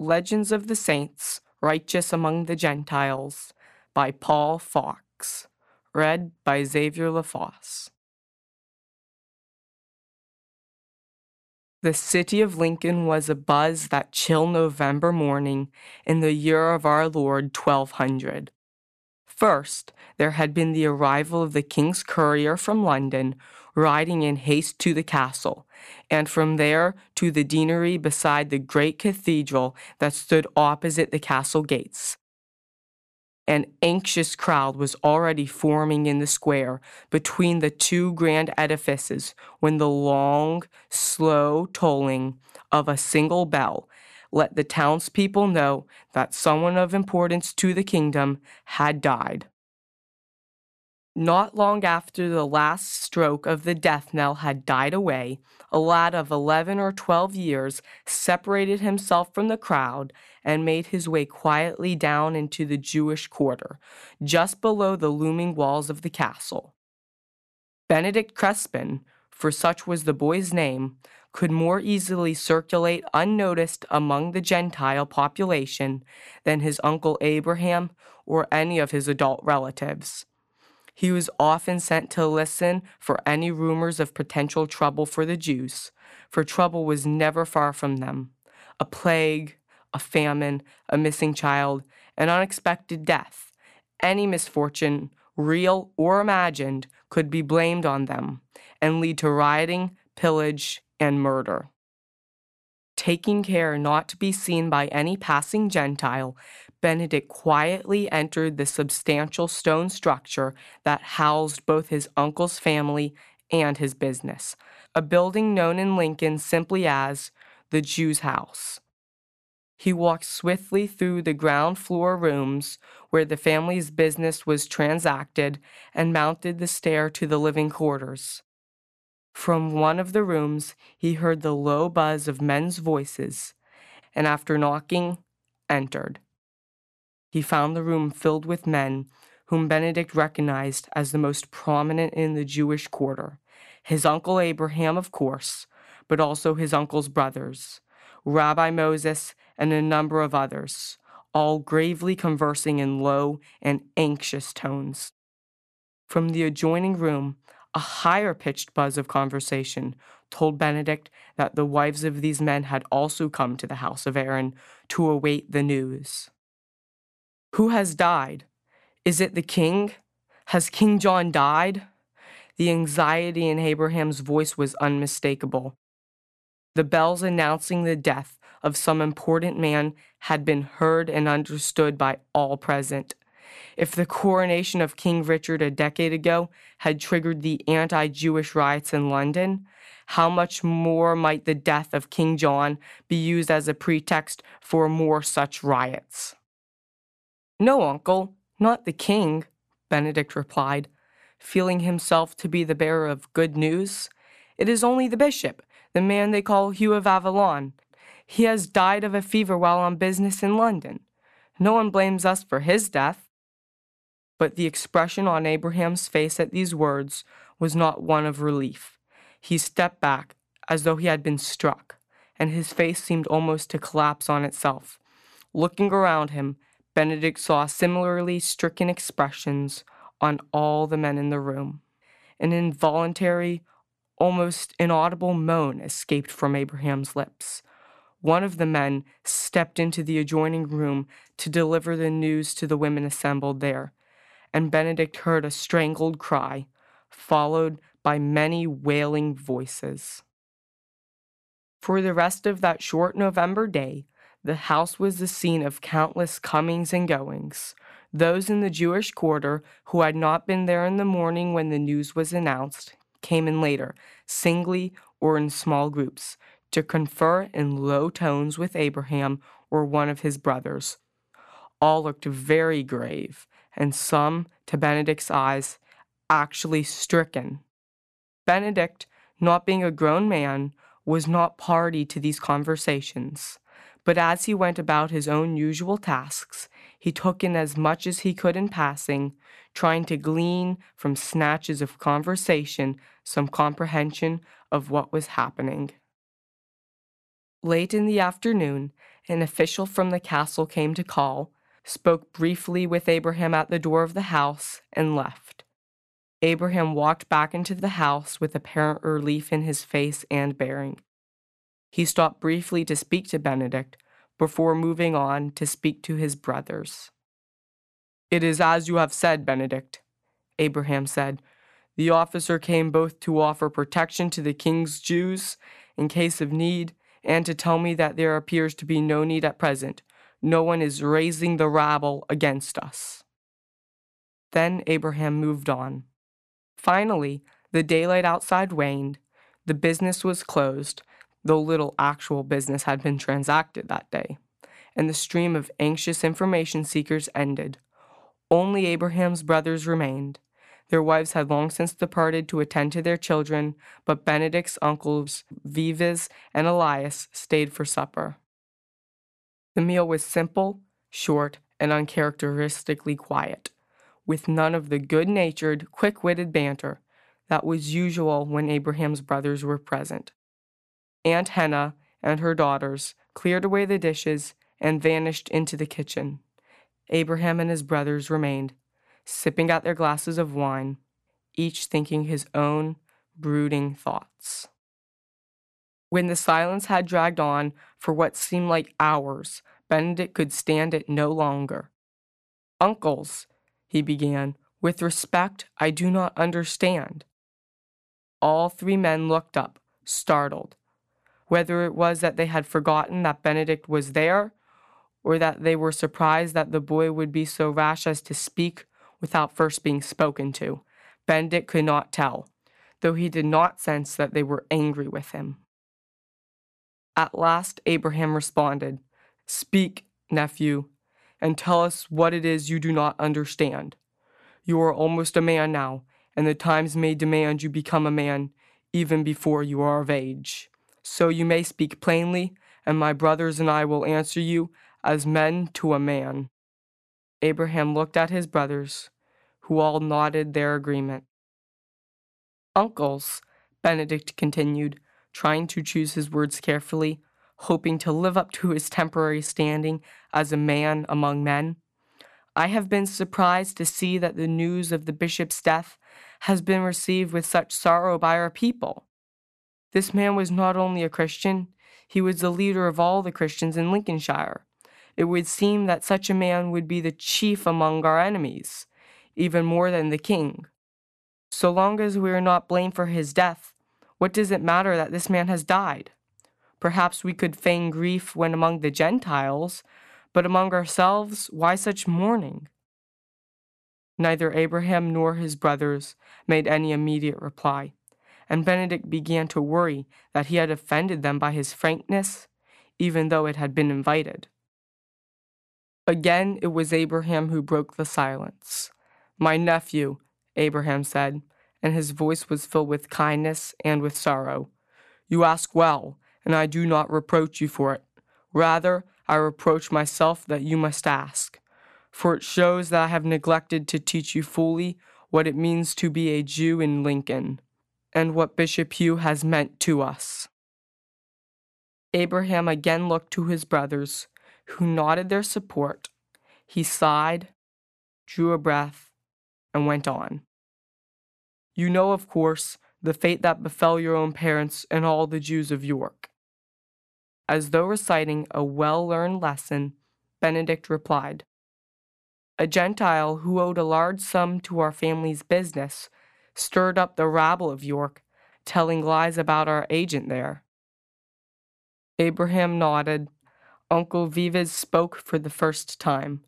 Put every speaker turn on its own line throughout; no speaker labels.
Legends of the Saints, Righteous Among the Gentiles by Paul Fox. Read by Xavier LaFosse. The city of Lincoln was abuzz that chill November morning in the year of our Lord 1200. First, there had been the arrival of the king's courier from London, riding in haste to the castle, and from there to the deanery beside the great cathedral that stood opposite the castle gates. An anxious crowd was already forming in the square between the two grand edifices when the long, slow tolling of a single bell let the townspeople know that someone of importance to the kingdom had died. Not long after the last stroke of the death knell had died away, a lad of eleven or twelve years separated himself from the crowd and made his way quietly down into the Jewish quarter, just below the looming walls of the castle. Benedict Crespin, for such was the boy's name, could more easily circulate unnoticed among the Gentile population than his uncle Abraham or any of his adult relatives. He was often sent to listen for any rumors of potential trouble for the Jews, for trouble was never far from them. A plague, a famine, a missing child, an unexpected death, any misfortune, real or imagined, could be blamed on them and lead to rioting, pillage, and murder. Taking care not to be seen by any passing Gentile, Benedict quietly entered the substantial stone structure that housed both his uncle's family and his business, a building known in Lincoln simply as the Jew's house. He walked swiftly through the ground floor rooms where the family's business was transacted and mounted the stair to the living quarters. From one of the rooms, he heard the low buzz of men's voices, and after knocking, entered. He found the room filled with men whom Benedict recognized as the most prominent in the Jewish quarter. His uncle Abraham, of course, but also his uncle's brothers, Rabbi Moses, and a number of others, all gravely conversing in low and anxious tones. From the adjoining room, a higher pitched buzz of conversation told Benedict that the wives of these men had also come to the house of Aaron to await the news. Who has died? Is it the king? Has King John died? The anxiety in Abraham's voice was unmistakable. The bells announcing the death of some important man had been heard and understood by all present. If the coronation of King Richard a decade ago had triggered the anti Jewish riots in London, how much more might the death of King John be used as a pretext for more such riots? No, uncle, not the king, Benedict replied, feeling himself to be the bearer of good news. It is only the bishop, the man they call Hugh of Avalon. He has died of a fever while on business in London. No one blames us for his death. But the expression on Abraham's face at these words was not one of relief. He stepped back as though he had been struck, and his face seemed almost to collapse on itself. Looking around him, Benedict saw similarly stricken expressions on all the men in the room. An involuntary, almost inaudible moan escaped from Abraham's lips. One of the men stepped into the adjoining room to deliver the news to the women assembled there, and Benedict heard a strangled cry, followed by many wailing voices. For the rest of that short November day, the house was the scene of countless comings and goings. Those in the Jewish quarter who had not been there in the morning when the news was announced came in later, singly or in small groups, to confer in low tones with Abraham or one of his brothers. All looked very grave, and some, to Benedict's eyes, actually stricken. Benedict, not being a grown man, was not party to these conversations. But as he went about his own usual tasks, he took in as much as he could in passing, trying to glean from snatches of conversation some comprehension of what was happening. Late in the afternoon, an official from the castle came to call, spoke briefly with Abraham at the door of the house, and left. Abraham walked back into the house with apparent relief in his face and bearing. He stopped briefly to speak to Benedict before moving on to speak to his brothers. It is as you have said, Benedict, Abraham said. The officer came both to offer protection to the king's Jews in case of need and to tell me that there appears to be no need at present. No one is raising the rabble against us. Then Abraham moved on. Finally, the daylight outside waned, the business was closed, though little actual business had been transacted that day, and the stream of anxious information seekers ended. Only Abraham's brothers remained. Their wives had long since departed to attend to their children, but Benedict's uncles, Vives and Elias, stayed for supper. The meal was simple, short, and uncharacteristically quiet, with none of the good natured, quick witted banter that was usual when Abraham's brothers were present. Aunt Henna and her daughters cleared away the dishes and vanished into the kitchen. Abraham and his brothers remained, sipping at their glasses of wine, each thinking his own brooding thoughts. When the silence had dragged on for what seemed like hours, Benedict could stand it no longer. Uncles, he began, with respect, I do not understand. All three men looked up, startled. Whether it was that they had forgotten that Benedict was there, or that they were surprised that the boy would be so rash as to speak without first being spoken to, Benedict could not tell, though he did not sense that they were angry with him. At last Abraham responded, Speak, nephew, and tell us what it is you do not understand. You are almost a man now, and the times may demand you become a man even before you are of age. So you may speak plainly, and my brothers and I will answer you as men to a man. Abraham looked at his brothers, who all nodded their agreement. Uncles, Benedict continued, trying to choose his words carefully, hoping to live up to his temporary standing as a man among men. I have been surprised to see that the news of the bishop's death has been received with such sorrow by our people. This man was not only a Christian, he was the leader of all the Christians in Lincolnshire. It would seem that such a man would be the chief among our enemies, even more than the king. So long as we are not blamed for his death, what does it matter that this man has died? Perhaps we could feign grief when among the Gentiles, but among ourselves, why such mourning? Neither Abraham nor his brothers made any immediate reply, and Benedict began to worry that he had offended them by his frankness, even though it had been invited. Again, it was Abraham who broke the silence. My nephew, Abraham said, and his voice was filled with kindness and with sorrow. You ask well, and I do not reproach you for it. Rather, I reproach myself that you must ask, for it shows that I have neglected to teach you fully what it means to be a Jew in Lincoln, and what Bishop Hugh has meant to us. Abraham again looked to his brothers, who nodded their support. He sighed, drew a breath, and went on. You know, of course, the fate that befell your own parents and all the Jews of York. As though reciting a well learned lesson, Benedict replied, A Gentile who owed a large sum to our family's business stirred up the rabble of York, telling lies about our agent there. Abraham nodded. Uncle Vives spoke for the first time.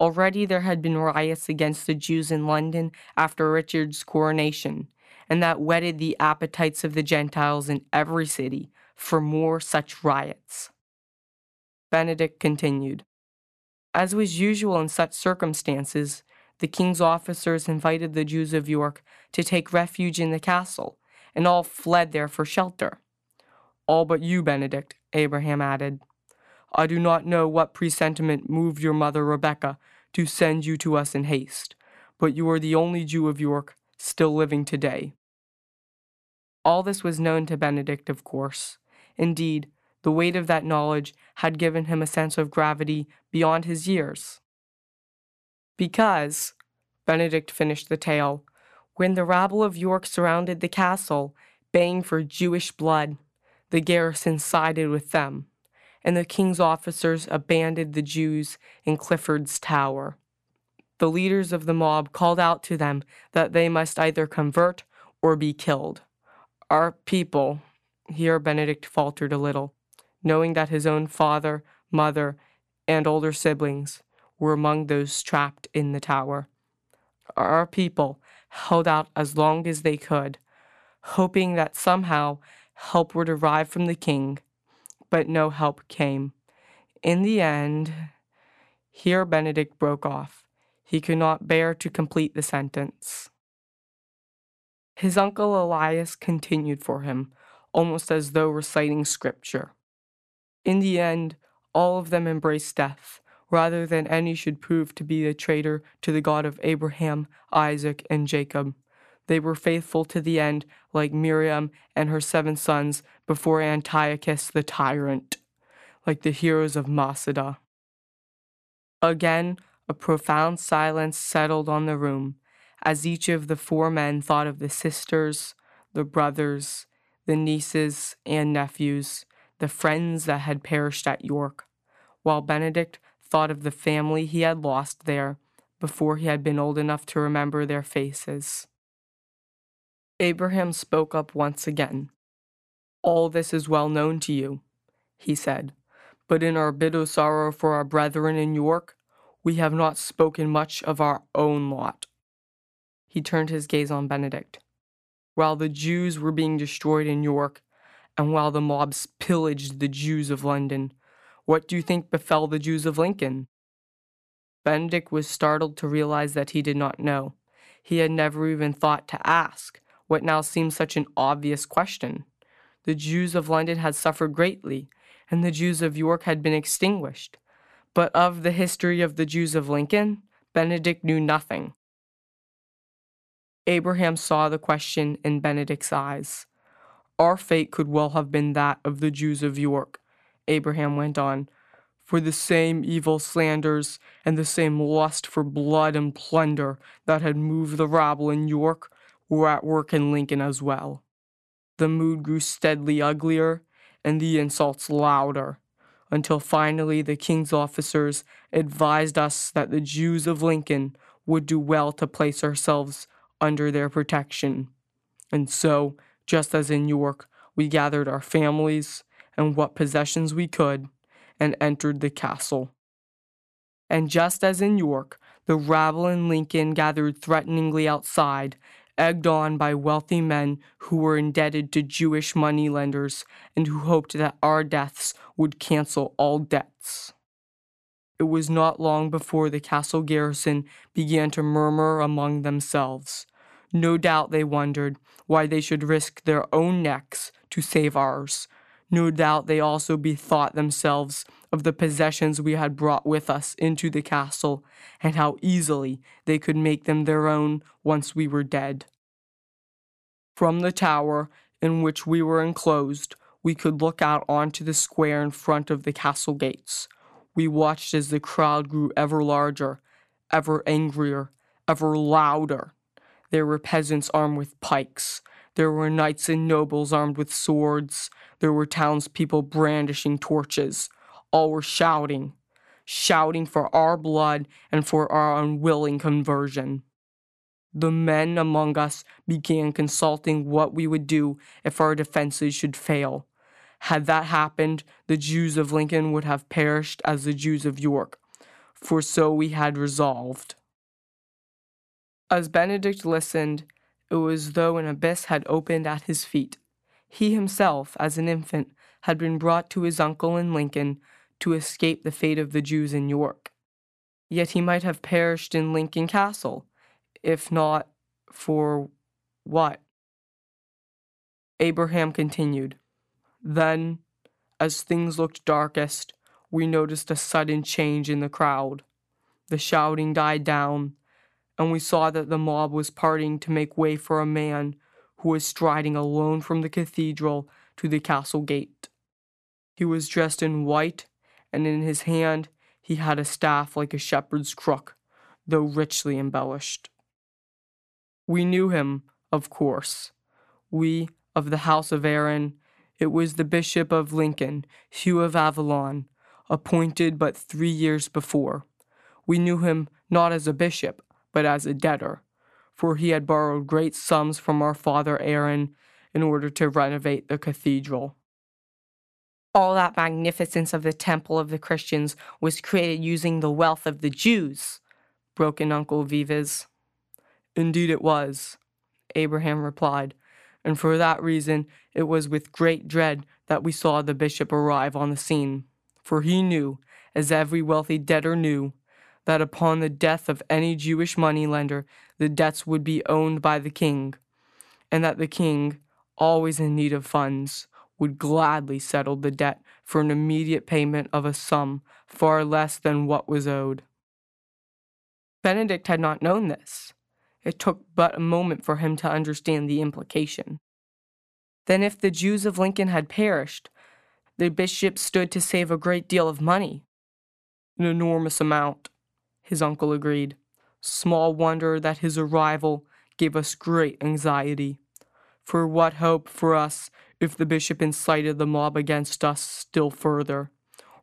Already there had been riots against the Jews in London after Richard's coronation, and that whetted the appetites of the Gentiles in every city for more such riots. Benedict continued. As was usual in such circumstances, the king's officers invited the Jews of York to take refuge in the castle, and all fled there for shelter. All but you, Benedict, Abraham added. I do not know what presentiment moved your mother Rebecca to send you to us in haste, but you are the only Jew of York still living today. All this was known to Benedict, of course. Indeed, The weight of that knowledge had given him a sense of gravity beyond his years. Because, Benedict finished the tale, when the rabble of York surrounded the castle, baying for Jewish blood, the garrison sided with them, and the king's officers abandoned the Jews in Clifford's tower. The leaders of the mob called out to them that they must either convert or be killed. Our people, here Benedict faltered a little, knowing that his own father, mother, and older siblings were among those trapped in the tower. Our people held out as long as they could, hoping that somehow help would arrive from the king, but no help came. In the end, here Benedict broke off. He could not bear to complete the sentence. His uncle Elias continued for him, almost as though reciting scripture. In the end, all of them embraced death, rather than any should prove to be a traitor to the God of Abraham, Isaac, and Jacob. They were faithful to the end, like Miriam and her seven sons before Antiochus the tyrant, like the heroes of Masada. Again, a profound silence settled on the room, as each of the four men thought of the sisters, the brothers, the nieces and nephews, the friends that had perished at York, while Benedict thought of the family he had lost there before he had been old enough to remember their faces. Abraham spoke up once again. All this is well known to you, he said, but in our bitter sorrow for our brethren in York, we have not spoken much of our own lot. He turned his gaze on Benedict. While the Jews were being destroyed in York, and while the mobs pillaged the Jews of London, what do you think befell the Jews of Lincoln? Benedict was startled to realize that he did not know. He had never even thought to ask what now seemed such an obvious question. The Jews of London had suffered greatly, and the Jews of York had been extinguished. But of the history of the Jews of Lincoln, Benedict knew nothing. Abraham saw the question in Benedict's eyes. Our fate could well have been that of the Jews of York, Abraham went on, for the same evil slanders and the same lust for blood and plunder that had moved the rabble in York were at work in Lincoln as well. The mood grew steadily uglier and the insults louder, until finally the king's officers advised us that the Jews of Lincoln would do well to place ourselves under their protection. And so, just as in York, we gathered our families, and what possessions we could, and entered the castle. And just as in York, the rabble in Lincoln gathered threateningly outside, egged on by wealthy men who were indebted to Jewish moneylenders and who hoped that our deaths would cancel all debts. It was not long before the castle garrison began to murmur among themselves. No doubt they wondered why they should risk their own necks to save ours, no doubt they also bethought themselves of the possessions we had brought with us into the castle, and how easily they could make them their own once we were dead. From the tower in which we were enclosed, we could look out onto the square in front of the castle gates. We watched as the crowd grew ever larger, ever angrier, ever louder. There were peasants armed with pikes. There were knights and nobles armed with swords. There were townspeople brandishing torches. All were shouting, shouting for our blood and for our unwilling conversion. The men among us began consulting what we would do if our defenses should fail. Had that happened, the Jews of Lincoln would have perished as the Jews of York, for so we had resolved. As Benedict listened, it was as though an abyss had opened at his feet. He himself, as an infant, had been brought to his uncle in Lincoln to escape the fate of the Jews in York. Yet he might have perished in Lincoln Castle, if not for what? Abraham continued. Then, as things looked darkest, we noticed a sudden change in the crowd. The shouting died down, and we saw that the mob was parting to make way for a man who was striding alone from the cathedral to the castle gate. He was dressed in white, and in his hand he had a staff like a shepherd's crook, though richly embellished. We knew him, of course. We, of the house of Aaron, it was the Bishop of Lincoln, Hugh of Avalon, appointed but three years before. We knew him not as a bishop, but as a debtor, for he had borrowed great sums from our father Aaron in order to renovate the cathedral. All that magnificence of the temple of the Christians was created using the wealth of the Jews, broke in Uncle Vives. Indeed it was, Abraham replied, and for that reason it was with great dread that we saw the bishop arrive on the scene, for he knew, as every wealthy debtor knew, that upon the death of any Jewish moneylender the debts would be owned by the king, and that the king, always in need of funds, would gladly settle the debt for an immediate payment of a sum far less than what was owed. Benedict had not known this. It took but a moment for him to understand the implication. Then, if the Jews of Lincoln had perished, the bishop stood to save a great deal of money. An enormous amount, his uncle agreed. Small wonder that his arrival gave us great anxiety. For what hope for us if the bishop incited the mob against us still further,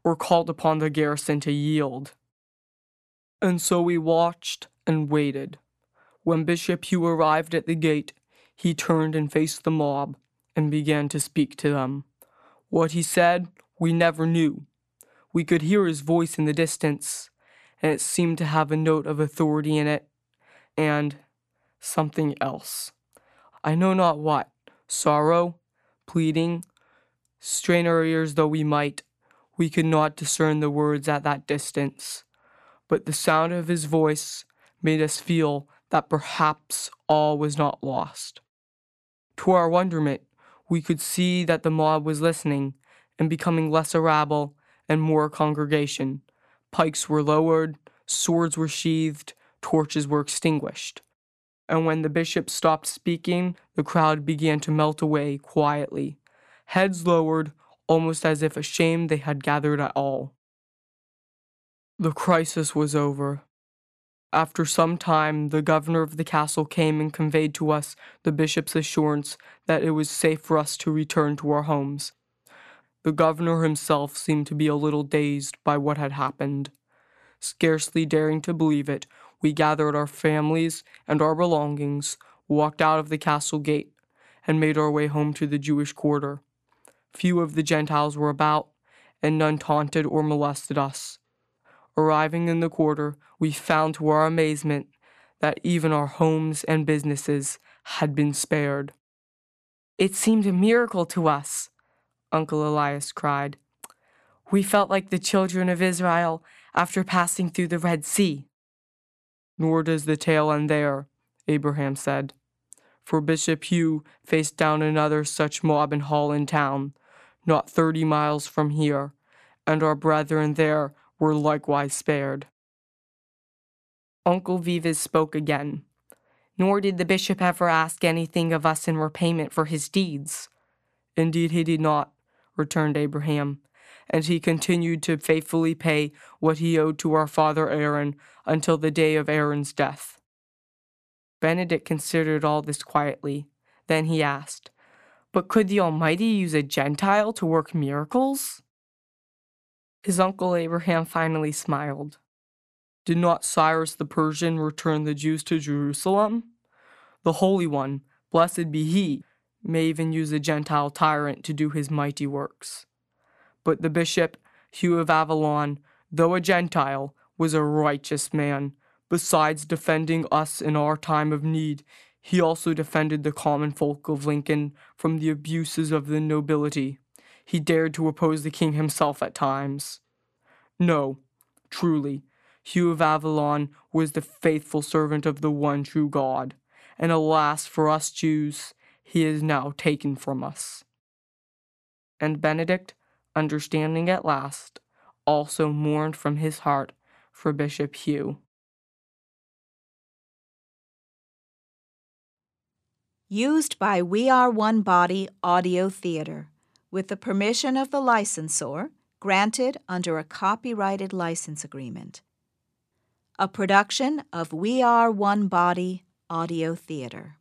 or called upon the garrison to yield? And so we watched and waited. When Bishop Hugh arrived at the gate, he turned and faced the mob and began to speak to them. What he said, we never knew. We could hear his voice in the distance, and it seemed to have a note of authority in it, and something else. I know not what sorrow, pleading. Strain our ears though we might, we could not discern the words at that distance. But the sound of his voice made us feel that perhaps all was not lost. To our wonderment, we could see that the mob was listening and becoming less a rabble and more a congregation. Pikes were lowered, swords were sheathed, torches were extinguished. And when the bishop stopped speaking, the crowd began to melt away quietly, heads lowered, almost as if ashamed they had gathered at all. The crisis was over. After some time, the governor of the castle came and conveyed to us the bishop's assurance that it was safe for us to return to our homes. The governor himself seemed to be a little dazed by what had happened. Scarcely daring to believe it, we gathered our families and our belongings, walked out of the castle gate, and made our way home to the Jewish quarter. Few of the Gentiles were about, and none taunted or molested us. Arriving in the quarter, we found to our amazement that even our homes and businesses had been spared. It seemed a miracle to us, Uncle Elias cried. We felt like the children of Israel after passing through the Red Sea. Nor does the tale end there, Abraham said. For Bishop Hugh faced down another such mob in Holland town, not thirty miles from here, and our brethren there were likewise spared. Uncle Vives spoke again. Nor did the bishop ever ask anything of us in repayment for his deeds. Indeed, he did not, returned Abraham, and he continued to faithfully pay what he owed to our father Aaron until the day of Aaron's death. Benedict considered all this quietly. Then he asked, But could the Almighty use a Gentile to work miracles? His uncle Abraham finally smiled. Did not Cyrus the Persian return the Jews to Jerusalem? The Holy One, blessed be he, may even use a Gentile tyrant to do his mighty works. But the bishop, Hugh of Avalon, though a Gentile, was a righteous man. Besides defending us in our time of need, he also defended the common folk of Lincoln from the abuses of the nobility he dared to oppose the king himself at times. No, truly, Hugh of Avalon was the faithful servant of the one true God, and alas for us Jews, he is now taken from us. And Benedict, understanding at last, also mourned from his heart for Bishop Hugh.
Used by We Are One Body Audio Theater with the permission of the licensor, granted under a copyrighted license agreement. A production of We Are One Body Audio Theater.